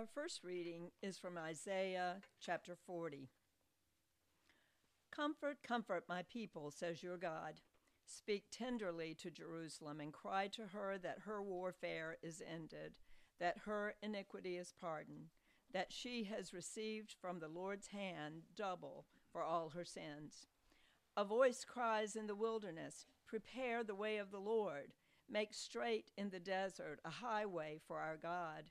Our first reading is from Isaiah chapter 40. Comfort, comfort my people, says your God. Speak tenderly to Jerusalem and cry to her that her warfare is ended, that her iniquity is pardoned, that she has received from the Lord's hand double for all her sins. A voice cries in the wilderness, Prepare the way of the Lord, make straight in the desert a highway for our God.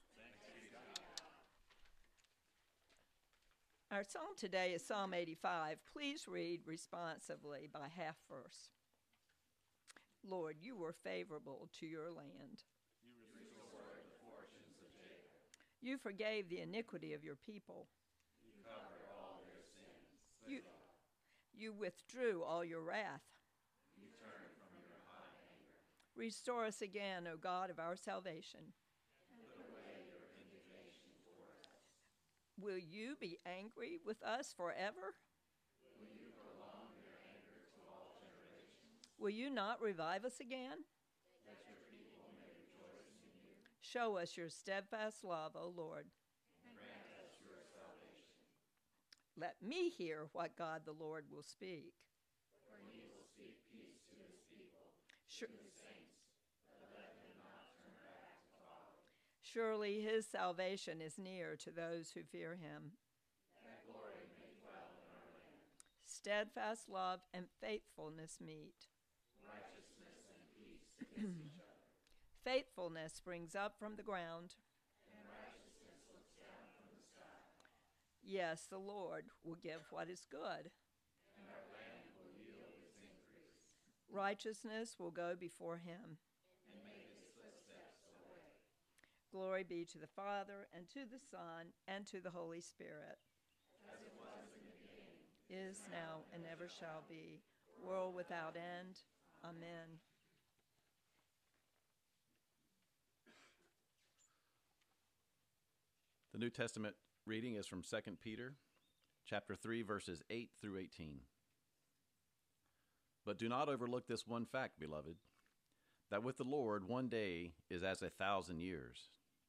Our psalm today is Psalm 85. Please read responsively by half verse. Lord, you were favorable to your land. You restored the fortunes of Jacob. You forgave the iniquity of your people. You covered all their sins. You, you withdrew all your wrath. You turned from your high anger. Restore us again, O God of our salvation. Put away your indignation toward us. Will you be angry with us forever? Will you prolong your anger to all generations? Will you not revive us again? That your people may rejoice in you. Show us your steadfast love, O Lord. And grant us your salvation. Let me hear what God the Lord will speak. For he will speak peace to his people, Sure, to his saints, but let him not turn back to folly. Surely his salvation is near to those who fear him. Steadfast love and faithfulness meet. Righteousness and peace kiss each other. Faithfulness springs up from the ground. And righteousness looks down from the sky. Yes, the Lord will give what is good. And our land will yield its increase. Righteousness will go before him. And make his footsteps a way. Glory be to the Father, and to the Son, and to the Holy Spirit. As it was in the beginning. Is now and ever shall be, world without end. Amen. The New Testament reading is from 2 Peter chapter 3 verses 8 through 18. But do not overlook this one fact, beloved, that with the Lord one day is as a thousand years,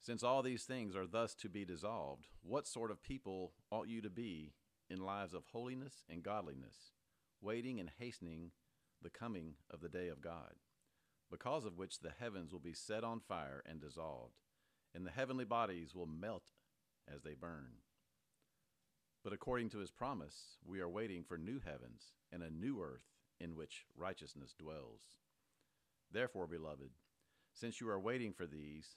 Since all these things are thus to be dissolved, what sort of people ought you to be in lives of holiness and godliness, waiting and hastening the coming of the day of God, because of which the heavens will be set on fire and dissolved, and the heavenly bodies will melt as they burn? But according to his promise, we are waiting for new heavens and a new earth in which righteousness dwells. Therefore, beloved, since you are waiting for these,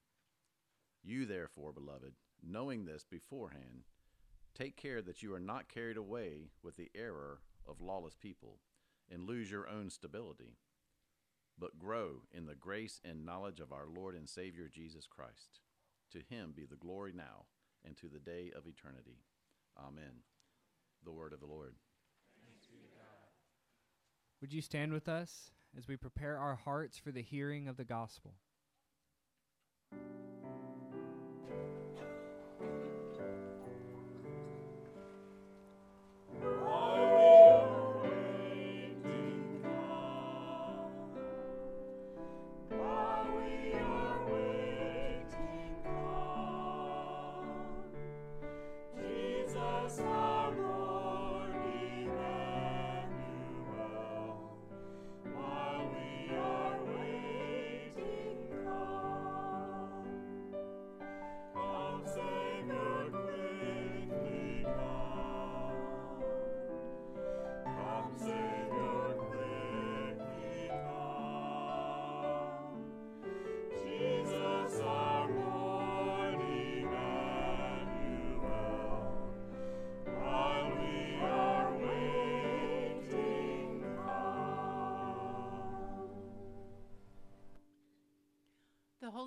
You, therefore, beloved, knowing this beforehand, take care that you are not carried away with the error of lawless people and lose your own stability, but grow in the grace and knowledge of our Lord and Savior Jesus Christ. To him be the glory now and to the day of eternity. Amen. The word of the Lord. Would you stand with us as we prepare our hearts for the hearing of the gospel?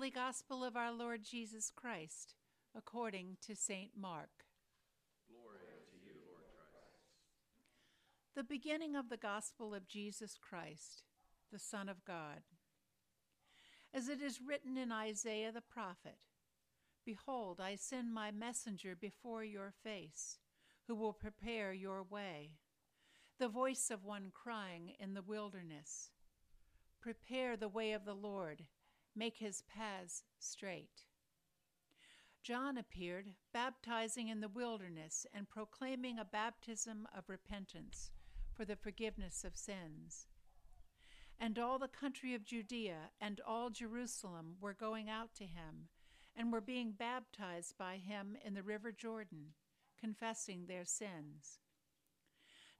Holy Gospel of our Lord Jesus Christ, according to St. Mark. Glory to you, Lord Christ. The beginning of the Gospel of Jesus Christ, the Son of God. As it is written in Isaiah the prophet Behold, I send my messenger before your face, who will prepare your way. The voice of one crying in the wilderness Prepare the way of the Lord make his paths straight. John appeared, baptizing in the wilderness and proclaiming a baptism of repentance for the forgiveness of sins. And all the country of Judea and all Jerusalem were going out to him and were being baptized by him in the river Jordan, confessing their sins.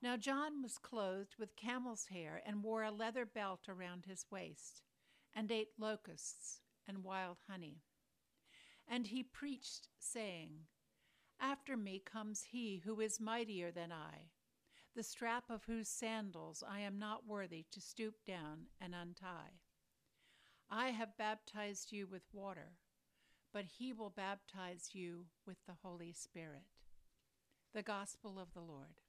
Now John was clothed with camel's hair and wore a leather belt around his waist and ate locusts and wild honey. And he preached, saying, After me comes he who is mightier than I, the strap of whose sandals I am not worthy to stoop down and untie. I have baptized you with water, but he will baptize you with the Holy Spirit. The Gospel of the Lord.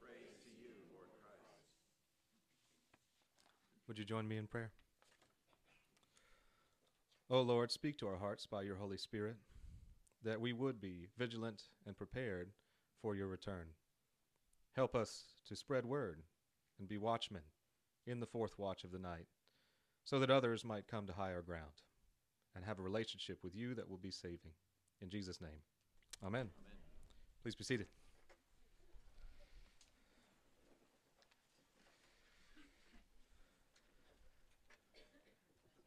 Praise to you, Lord Christ. Would you join me in prayer? O Lord, speak to our hearts by your Holy Spirit, that we would be vigilant and prepared for your return. Help us to spread word and be watchmen in the fourth watch of the night, so that others might come to higher ground and have a relationship with you that will be saving. In Jesus' name, amen. amen. Please be seated.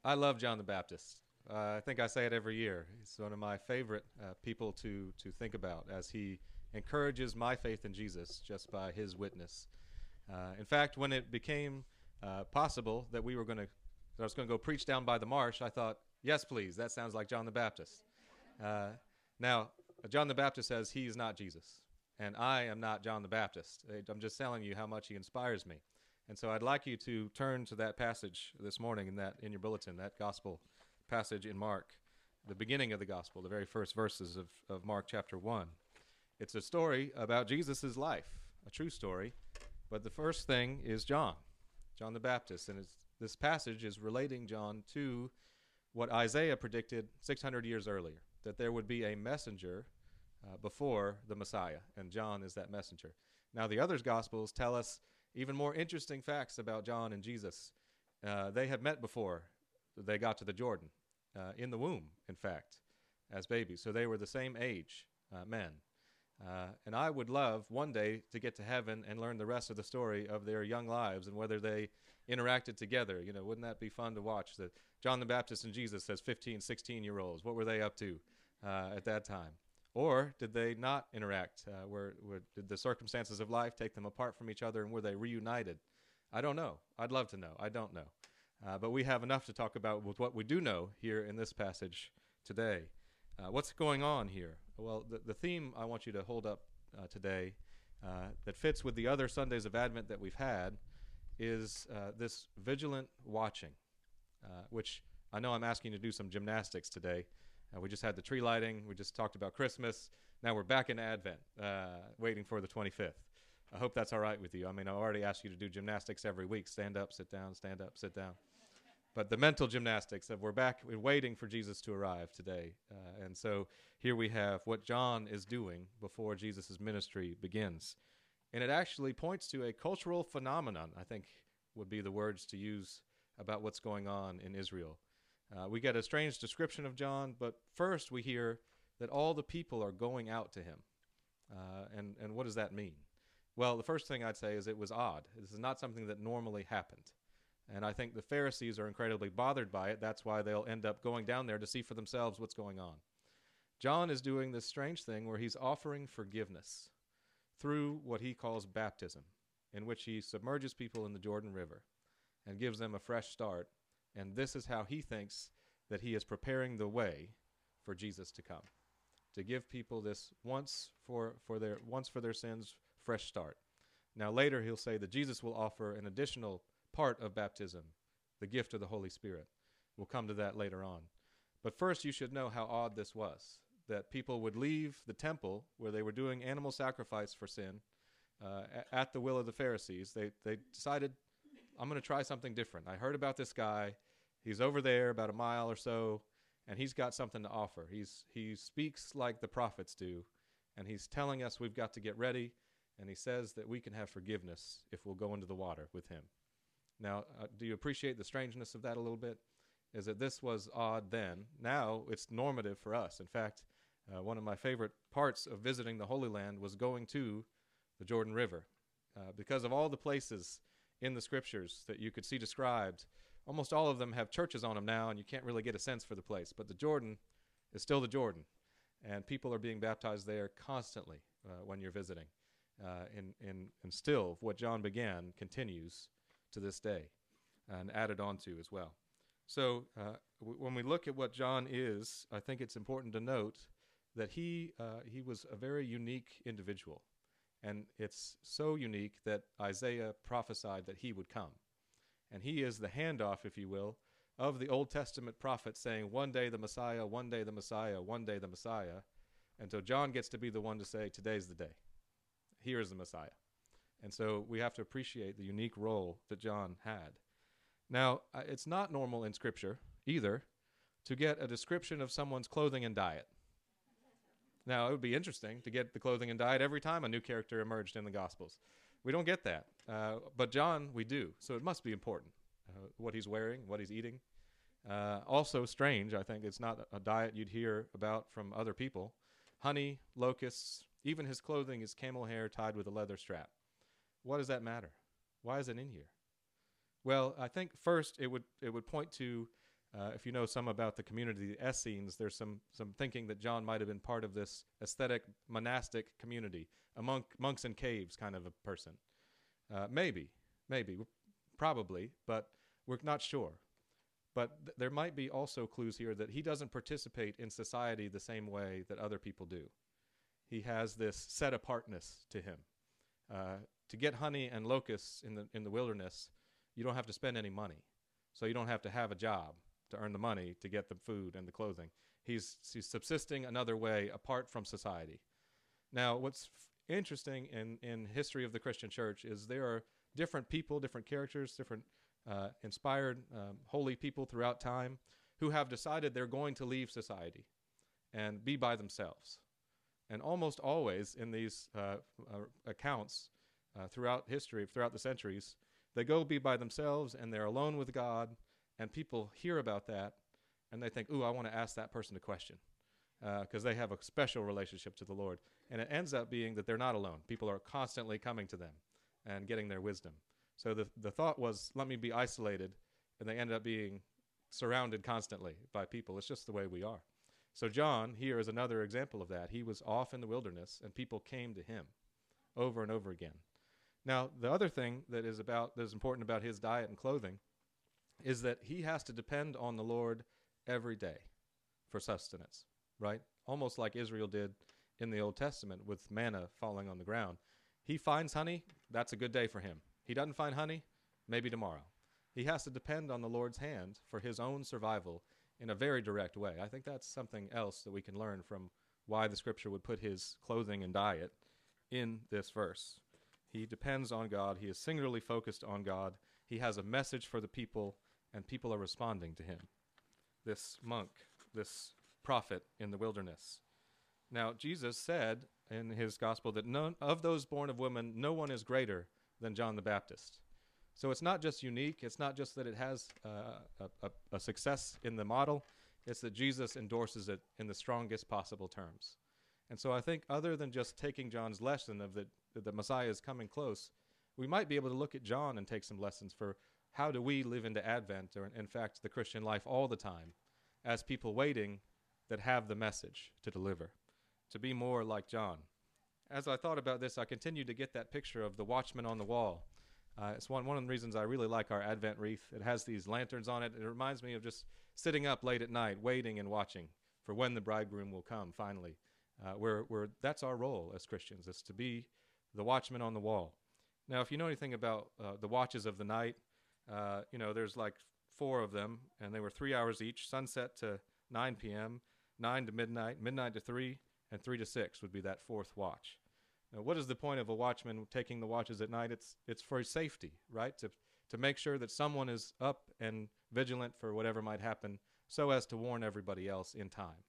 I love John the Baptist. Uh, I think I say it every year. He's one of my favorite uh, people to to think about as he encourages my faith in Jesus just by his witness. Uh, in fact, when it became uh, possible that we were going to, I was going to go preach down by the marsh, I thought, yes, please. That sounds like John the Baptist. Uh, now, John the Baptist says he is not Jesus, and I am not John the Baptist. I'm just telling you how much he inspires me. And so I'd like you to turn to that passage this morning in that in your bulletin, that gospel passage in Mark, the beginning of the gospel, the very first verses of, of Mark chapter 1. It's a story about Jesus' life, a true story, but the first thing is John, John the Baptist. And this passage is relating John to what Isaiah predicted 600 years earlier that there would be a messenger uh, before the Messiah, and John is that messenger. Now, the other Gospels tell us even more interesting facts about John and Jesus. Uh, they had met before they got to the Jordan uh, in the womb, in fact, as babies. So they were the same age uh, men. Uh, and I would love one day to get to heaven and learn the rest of the story of their young lives and whether they interacted together. You know, wouldn't that be fun to watch? That John the Baptist and Jesus as 15, 16 year olds. What were they up to uh, at that time? Or did they not interact? Uh, were, were, did the circumstances of life take them apart from each other and were they reunited? I don't know. I'd love to know. I don't know. Uh, but we have enough to talk about with what we do know here in this passage today. Uh, what's going on here? Well, the, the theme I want you to hold up uh, today uh, that fits with the other Sundays of Advent that we've had is uh, this vigilant watching, uh, which I know I'm asking you to do some gymnastics today. we just had the tree lighting, we just talked about Christmas. Now we're back in Advent, waiting for the 25th. I hope that's all right with you. I mean, I already asked you to do gymnastics every week stand up, sit down, stand up, sit down. But the mental gymnastics of we're back, we're waiting for Jesus to arrive today. Uh, and so here we have what John is doing before Jesus' ministry begins. And it actually points to a cultural phenomenon, I think would be the words to use about what's going on in Israel. Uh, we get a strange description of John, but first we hear that all the people are going out to him. Uh, and, and what does that mean? Well, the first thing I'd say is it was odd. This is not something that normally happened. And I think the Pharisees are incredibly bothered by it. That's why they'll end up going down there to see for themselves what's going on. John is doing this strange thing where he's offering forgiveness through what he calls baptism, in which he submerges people in the Jordan River and gives them a fresh start. And this is how he thinks that he is preparing the way for Jesus to come. To give people this once for, for their once for their sins, fresh start. Now, later he'll say that Jesus will offer an additional part of baptism, the gift of the Holy Spirit. We'll come to that later on. But first, you should know how odd this was that people would leave the temple where they were doing animal sacrifice for sin uh, at the will of the Pharisees. They, they decided, I'm going to try something different. I heard about this guy. He's over there about a mile or so, and he's got something to offer. He's, he speaks like the prophets do, and he's telling us we've got to get ready and he says that we can have forgiveness if we'll go into the water with him. Now, uh, do you appreciate the strangeness of that a little bit? Is that this was odd then. Now it's normative for us. In fact, uh, one of my favorite parts of visiting the Holy Land was going to the Jordan River. Uh, because of all the places in the scriptures that you could see described, almost all of them have churches on them now, and you can't really get a sense for the place. But the Jordan is still the Jordan, and people are being baptized there constantly uh, when you're visiting uh, and, and, and still what John began continues to this day and added on to as well. So uh, w- when we look at what John is, I think it's important to note that he, uh, he was a very unique individual. And it's so unique that Isaiah prophesied that he would come. And he is the handoff, if you will, of the Old Testament prophet saying, One day the Messiah, one day the Messiah, one day the Messiah. And so John gets to be the one to say, Today's the day here is the Messiah. And so we have to appreciate the unique role that John had. Now, it's not normal in Scripture either to get a description of someone's clothing and diet. Now, it would be interesting to get the clothing and diet every time a new character emerged in the Gospels. We don't get that. Uh, but John, we do. So it must be important uh, what he's wearing, what he's eating. Uh, also, strange, I think it's not a diet you'd hear about from other people. Honey, locusts, even his clothing is camel hair tied with a leather strap. What does that matter? Why is it in here? Well, I think first it would it would point to uh, if you know some about the community, the Essenes, there's some some thinking that John might have been part of this aesthetic monastic community, a monk, monks in caves kind of a person. Uh, maybe, maybe, probably, but we're not sure. But th- there might be also clues here that he doesn't participate in society the same way that other people do he has this set apartness to him. Uh, to get honey and locusts in the in the wilderness, you don't have to spend any money, so you don't have to have a job to earn the money to get the food and the clothing. He's he's subsisting another way apart from society. Now, what's f- interesting in in history of the Christian Church is there are different people, different characters, different uh, inspired, um, holy people throughout time who have decided they're going to leave society and be by themselves. And almost always in these uh, uh, accounts uh, throughout history, throughout the centuries, they go be by themselves and they're alone with God, and people hear about that and they think, ooh, I want to ask that person a question. because they have a special relationship to the Lord. And it ends up being that they're not alone. People are constantly coming to them and getting their wisdom. So the, the thought was, let me be isolated, and they ended up being surrounded constantly by people. It's just the way we are. So John here is another example of that. He was off in the wilderness, and people came to him over and over again. Now, the other thing that is about that is important about his diet and clothing is that he has to depend on the Lord every day for sustenance, right? Almost like Israel did in the Old Testament with manna falling on the ground. He finds honey, that's a good day for him. He doesn't find honey, maybe tomorrow. He has to depend on the Lord's hand for his own survival in a very direct way. I think that's something else that we can learn from why the scripture would put his clothing and diet in this verse. He depends on God, he is singularly focused on God, he has a message for the people, and people are responding to him. This monk, this prophet in the wilderness. Now, Jesus said in his gospel that none of those born of women, no one is greater than John the Baptist. So it's not just unique, it's not just that it has uh, a, a, a success in the model, it's that Jesus endorses it in the strongest possible terms. And so I think, other than just taking John's lesson of that, the Messiah is coming close, we might be able to look at John and take some lessons for how do we live into Advent, or in fact, the Christian life all the time, as people waiting that have the message to deliver, to be more like John. As I thought about this, I continued to get that picture of the watchman on the wall. Uh, it's one, one of the reasons I really like our Advent wreath. It has these lanterns on it. It reminds me of just sitting up late at night, waiting and watching for when the bridegroom will come finally. Uh, where, that's our role as Christians, is to be the watchman on the wall. Now, if you know anything about uh, the watches of the night, uh, you know, there's like four of them, and they were three hours each sunset to 9 p.m., 9 to midnight, midnight to 3, and 3 to 6 would be that fourth watch. Now, what is the point of a watchman taking the watches at night? It's, it's for safety, right? To, to make sure that someone is up and vigilant for whatever might happen so as to warn everybody else in time.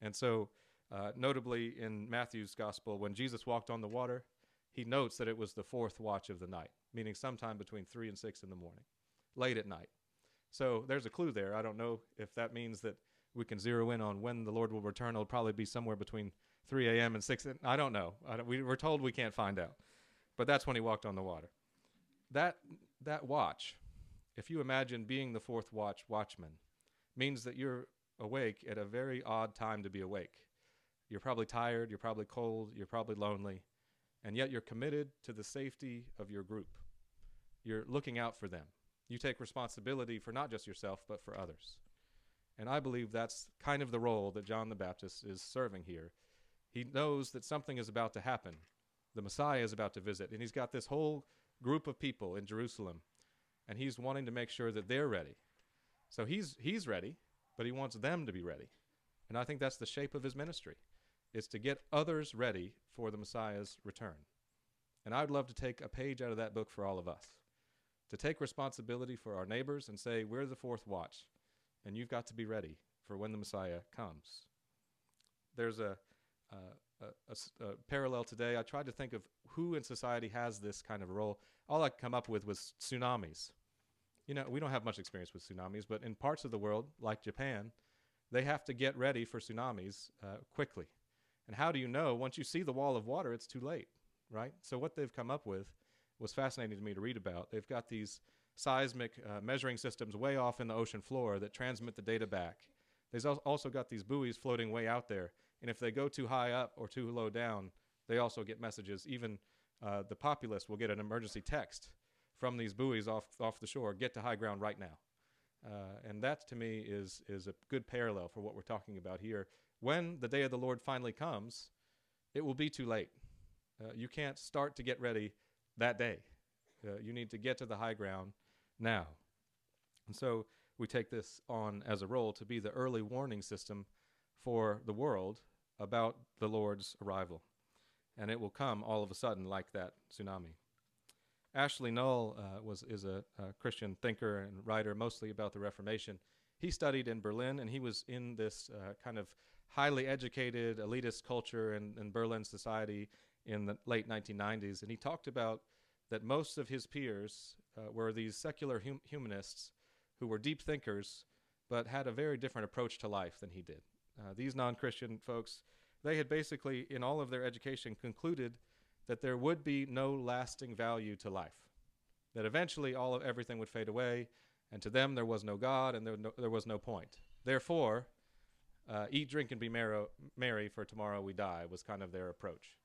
And so, uh, notably in Matthew's gospel, when Jesus walked on the water, he notes that it was the fourth watch of the night, meaning sometime between 3 and 6 in the morning, late at night. So there's a clue there. I don't know if that means that we can zero in on when the Lord will return. It'll probably be somewhere between 3 a.m. and 6. I don't know. I don't, we, we're told we can't find out. But that's when he walked on the water. That, that watch, if you imagine being the fourth watch watchman, means that you're awake at a very odd time to be awake. You're probably tired, you're probably cold, you're probably lonely, and yet you're committed to the safety of your group. You're looking out for them. You take responsibility for not just yourself, but for others. And I believe that's kind of the role that John the Baptist is serving here. He knows that something is about to happen. The Messiah is about to visit, and he's got this whole group of people in Jerusalem, and he's wanting to make sure that they're ready. So he's he's ready, but he wants them to be ready. And I think that's the shape of his ministry. Is to get others ready for the Messiah's return. And I'd love to take a page out of that book for all of us. To take responsibility for our neighbors and say, we're the fourth watch and you've got to be ready for when the Messiah comes. There's a, a, a, a, parallel today. I tried to think of who in society has this kind of role. All I come up with was tsunamis. You know, we don't have much experience with tsunamis, but in parts of the world, like Japan, they have to get ready for tsunamis uh, quickly. And how do you know? Once you see the wall of water, it's too late, right? So what they've come up with was fascinating to me to read about. They've got these seismic uh, measuring systems way off in the ocean floor that transmit the data back. They've also got these buoys floating way out there, and if they go too high up or too low down, they also get messages. Even uh, the populace will get an emergency text from these buoys off off the shore. Get to high ground right now, uh, and that to me is is a good parallel for what we're talking about here. When the day of the Lord finally comes, it will be too late. Uh, you can't start to get ready that day. Uh, you need to get to the high ground now. And so we take this on as a role to be the early warning system for the world about the Lord's arrival. And it will come all of a sudden like that tsunami. Ashley Null uh, was, is a, a, Christian thinker and writer mostly about the Reformation. He studied in Berlin and he was in this uh, kind of highly educated elitist culture in, in Berlin society in the late 1990s. And he talked about that most of his peers uh, were these secular hum- humanists who were deep thinkers but had a very different approach to life than he did. uh, these non Christian folks, they had basically, in all of their education, concluded that there would be no lasting value to life, that eventually all of everything would fade away, and to them there was no God and there, no, there was no point. Therefore, uh, eat, drink, and be merry, for tomorrow we die was kind of their approach.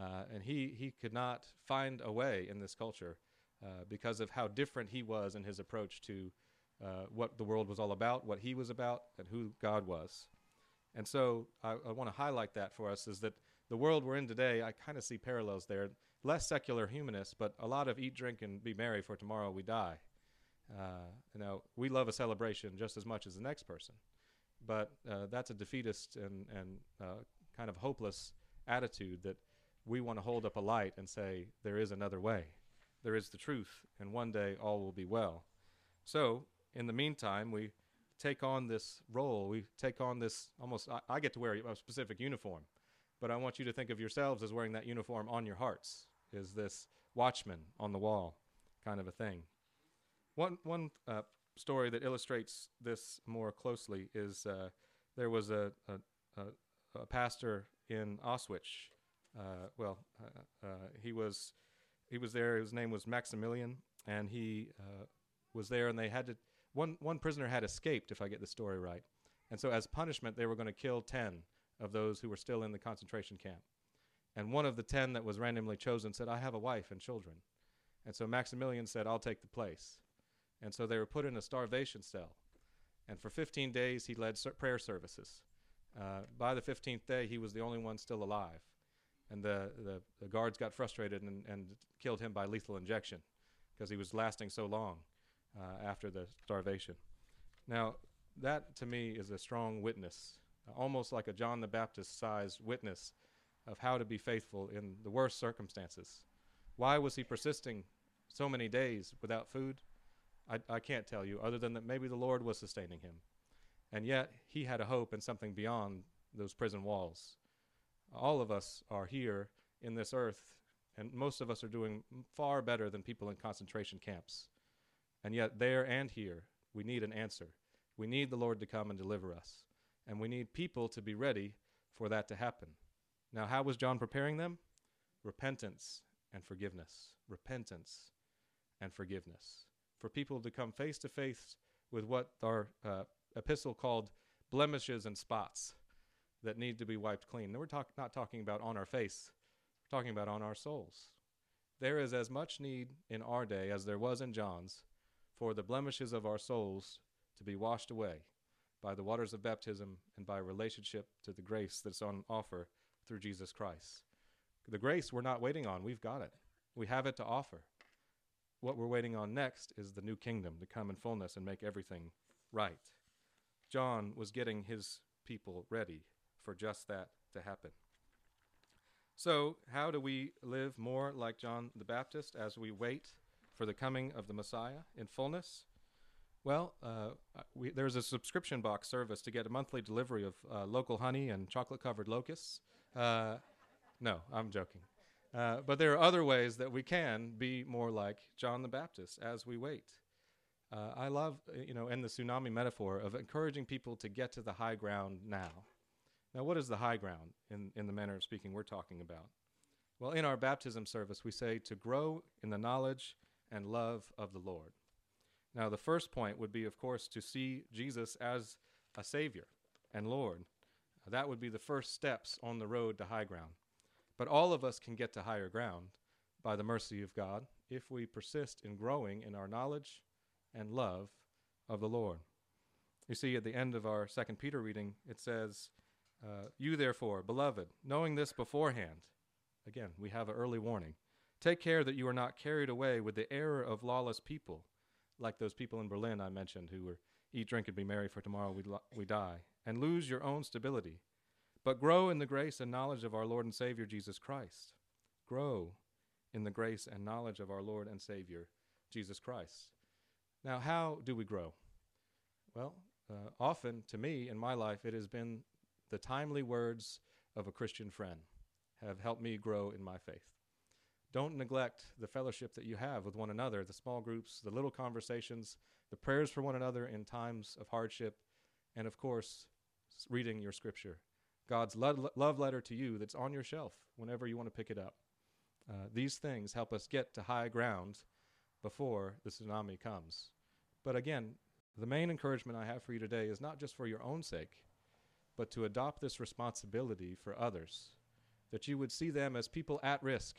Uh, and he, he could not find a way in this culture uh, because of how different he was in his approach to uh, what the world was all about, what he was about, and who God was. And so I, I want to highlight that for us is that the world we're in today, I kind of see parallels there. Less secular humanists, but a lot of eat, drink, and be merry, for tomorrow we die. Uh, you know, we love a celebration just as much as the next person, but uh, that's a defeatist and and uh, kind of hopeless attitude that we want to hold up a light and say there is another way, there is the truth, and one day all will be well. So in the meantime, we take on this role. We take on this almost. I, I get to wear a specific uniform, but I want you to think of yourselves as wearing that uniform on your hearts. Is this watchman on the wall, kind of a thing? One one uh, story that illustrates this more closely is uh, there was a, a, a, a, pastor in Auschwitz. Uh, well, uh, uh, he was he was there. His name was Maximilian, and he uh, was there. And they had to one one prisoner had escaped, if I get the story right. And so, as punishment, they were going to kill ten of those who were still in the concentration camp. And one of the ten that was randomly chosen said, "I have a wife and children." And so Maximilian said, "I'll take the place." And so they were put in a starvation cell. And for 15 days, he led ser- prayer services. Uh, by the 15th day, he was the only one still alive. And the, the, the guards got frustrated and, and killed him by lethal injection because he was lasting so long uh, after the starvation. Now, that to me is a strong witness, almost like a John the Baptist sized witness of how to be faithful in the worst circumstances. Why was he persisting so many days without food? I, I can't tell you, other than that maybe the Lord was sustaining him. And yet, he had a hope in something beyond those prison walls. All of us are here in this earth, and most of us are doing far better than people in concentration camps. And yet, there and here, we need an answer. We need the Lord to come and deliver us. And we need people to be ready for that to happen. Now, how was John preparing them? Repentance and forgiveness. Repentance and forgiveness for people to come face to face with what our uh, epistle called blemishes and spots that need to be wiped clean. And we're talk- not talking about on our face, we're talking about on our souls. There is as much need in our day as there was in John's for the blemishes of our souls to be washed away by the waters of baptism and by relationship to the grace that's on offer through Jesus Christ. The grace we're not waiting on, we've got it. We have it to offer what we're waiting on next is the new kingdom to come in fullness and make everything right. John was getting his people ready for just that to happen. So, how do we live more like John the Baptist as we wait for the coming of the Messiah in fullness? Well, uh, we, there's a subscription box service to get a monthly delivery of uh, local honey and chocolate covered locusts. Uh, no, I'm joking. Uh, but there are other ways that we can be more like John the Baptist as we wait. Uh, I love, uh, you know, in the tsunami metaphor of encouraging people to get to the high ground now. Now, what is the high ground in, in the manner of speaking we're talking about? Well, in our baptism service, we say to grow in the knowledge and love of the Lord. Now, the first point would be, of course, to see Jesus as a Savior and Lord. That would be the first steps on the road to high ground. But all of us can get to higher ground by the mercy of God if we persist in growing in our knowledge and love of the Lord. You see, at the end of our Second Peter reading, it says, uh, You therefore, beloved, knowing this beforehand, again, we have an early warning, take care that you are not carried away with the error of lawless people, like those people in Berlin I mentioned who were eat, drink, and be merry, for tomorrow we, lo- we die, and lose your own stability but grow in the grace and knowledge of our Lord and Savior Jesus Christ. Grow in the grace and knowledge of our Lord and Savior Jesus Christ. Now, how do we grow? Well, uh, often to me in my life, it has been the timely words of a Christian friend have helped me grow in my faith. Don't neglect the fellowship that you have with one another, the small groups, the little conversations, the prayers for one another in times of hardship, and of course, reading your scripture, God's love letter to you that's on your shelf whenever you want to pick it up. Uh, these things help us get to high ground before the tsunami comes. But again, the main encouragement I have for you today is not just for your own sake, but to adopt this responsibility for others, that you would see them as people at risk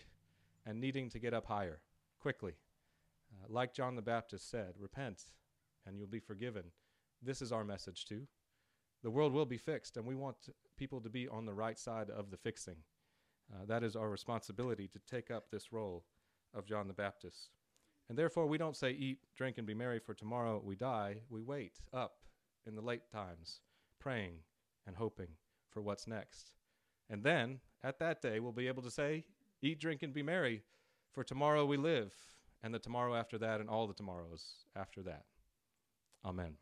and needing to get up higher quickly. Uh, like John the Baptist said, repent and you'll be forgiven. This is our message too. The world will be fixed, and we want people to be on the right side of the fixing. Uh, that is our responsibility to take up this role of John the Baptist. And therefore, we don't say, eat, drink, and be merry, for tomorrow we die. We wait up in the late times, praying and hoping for what's next. And then, at that day, we'll be able to say, eat, drink, and be merry, for tomorrow we live, and the tomorrow after that, and all the tomorrows after that. Amen.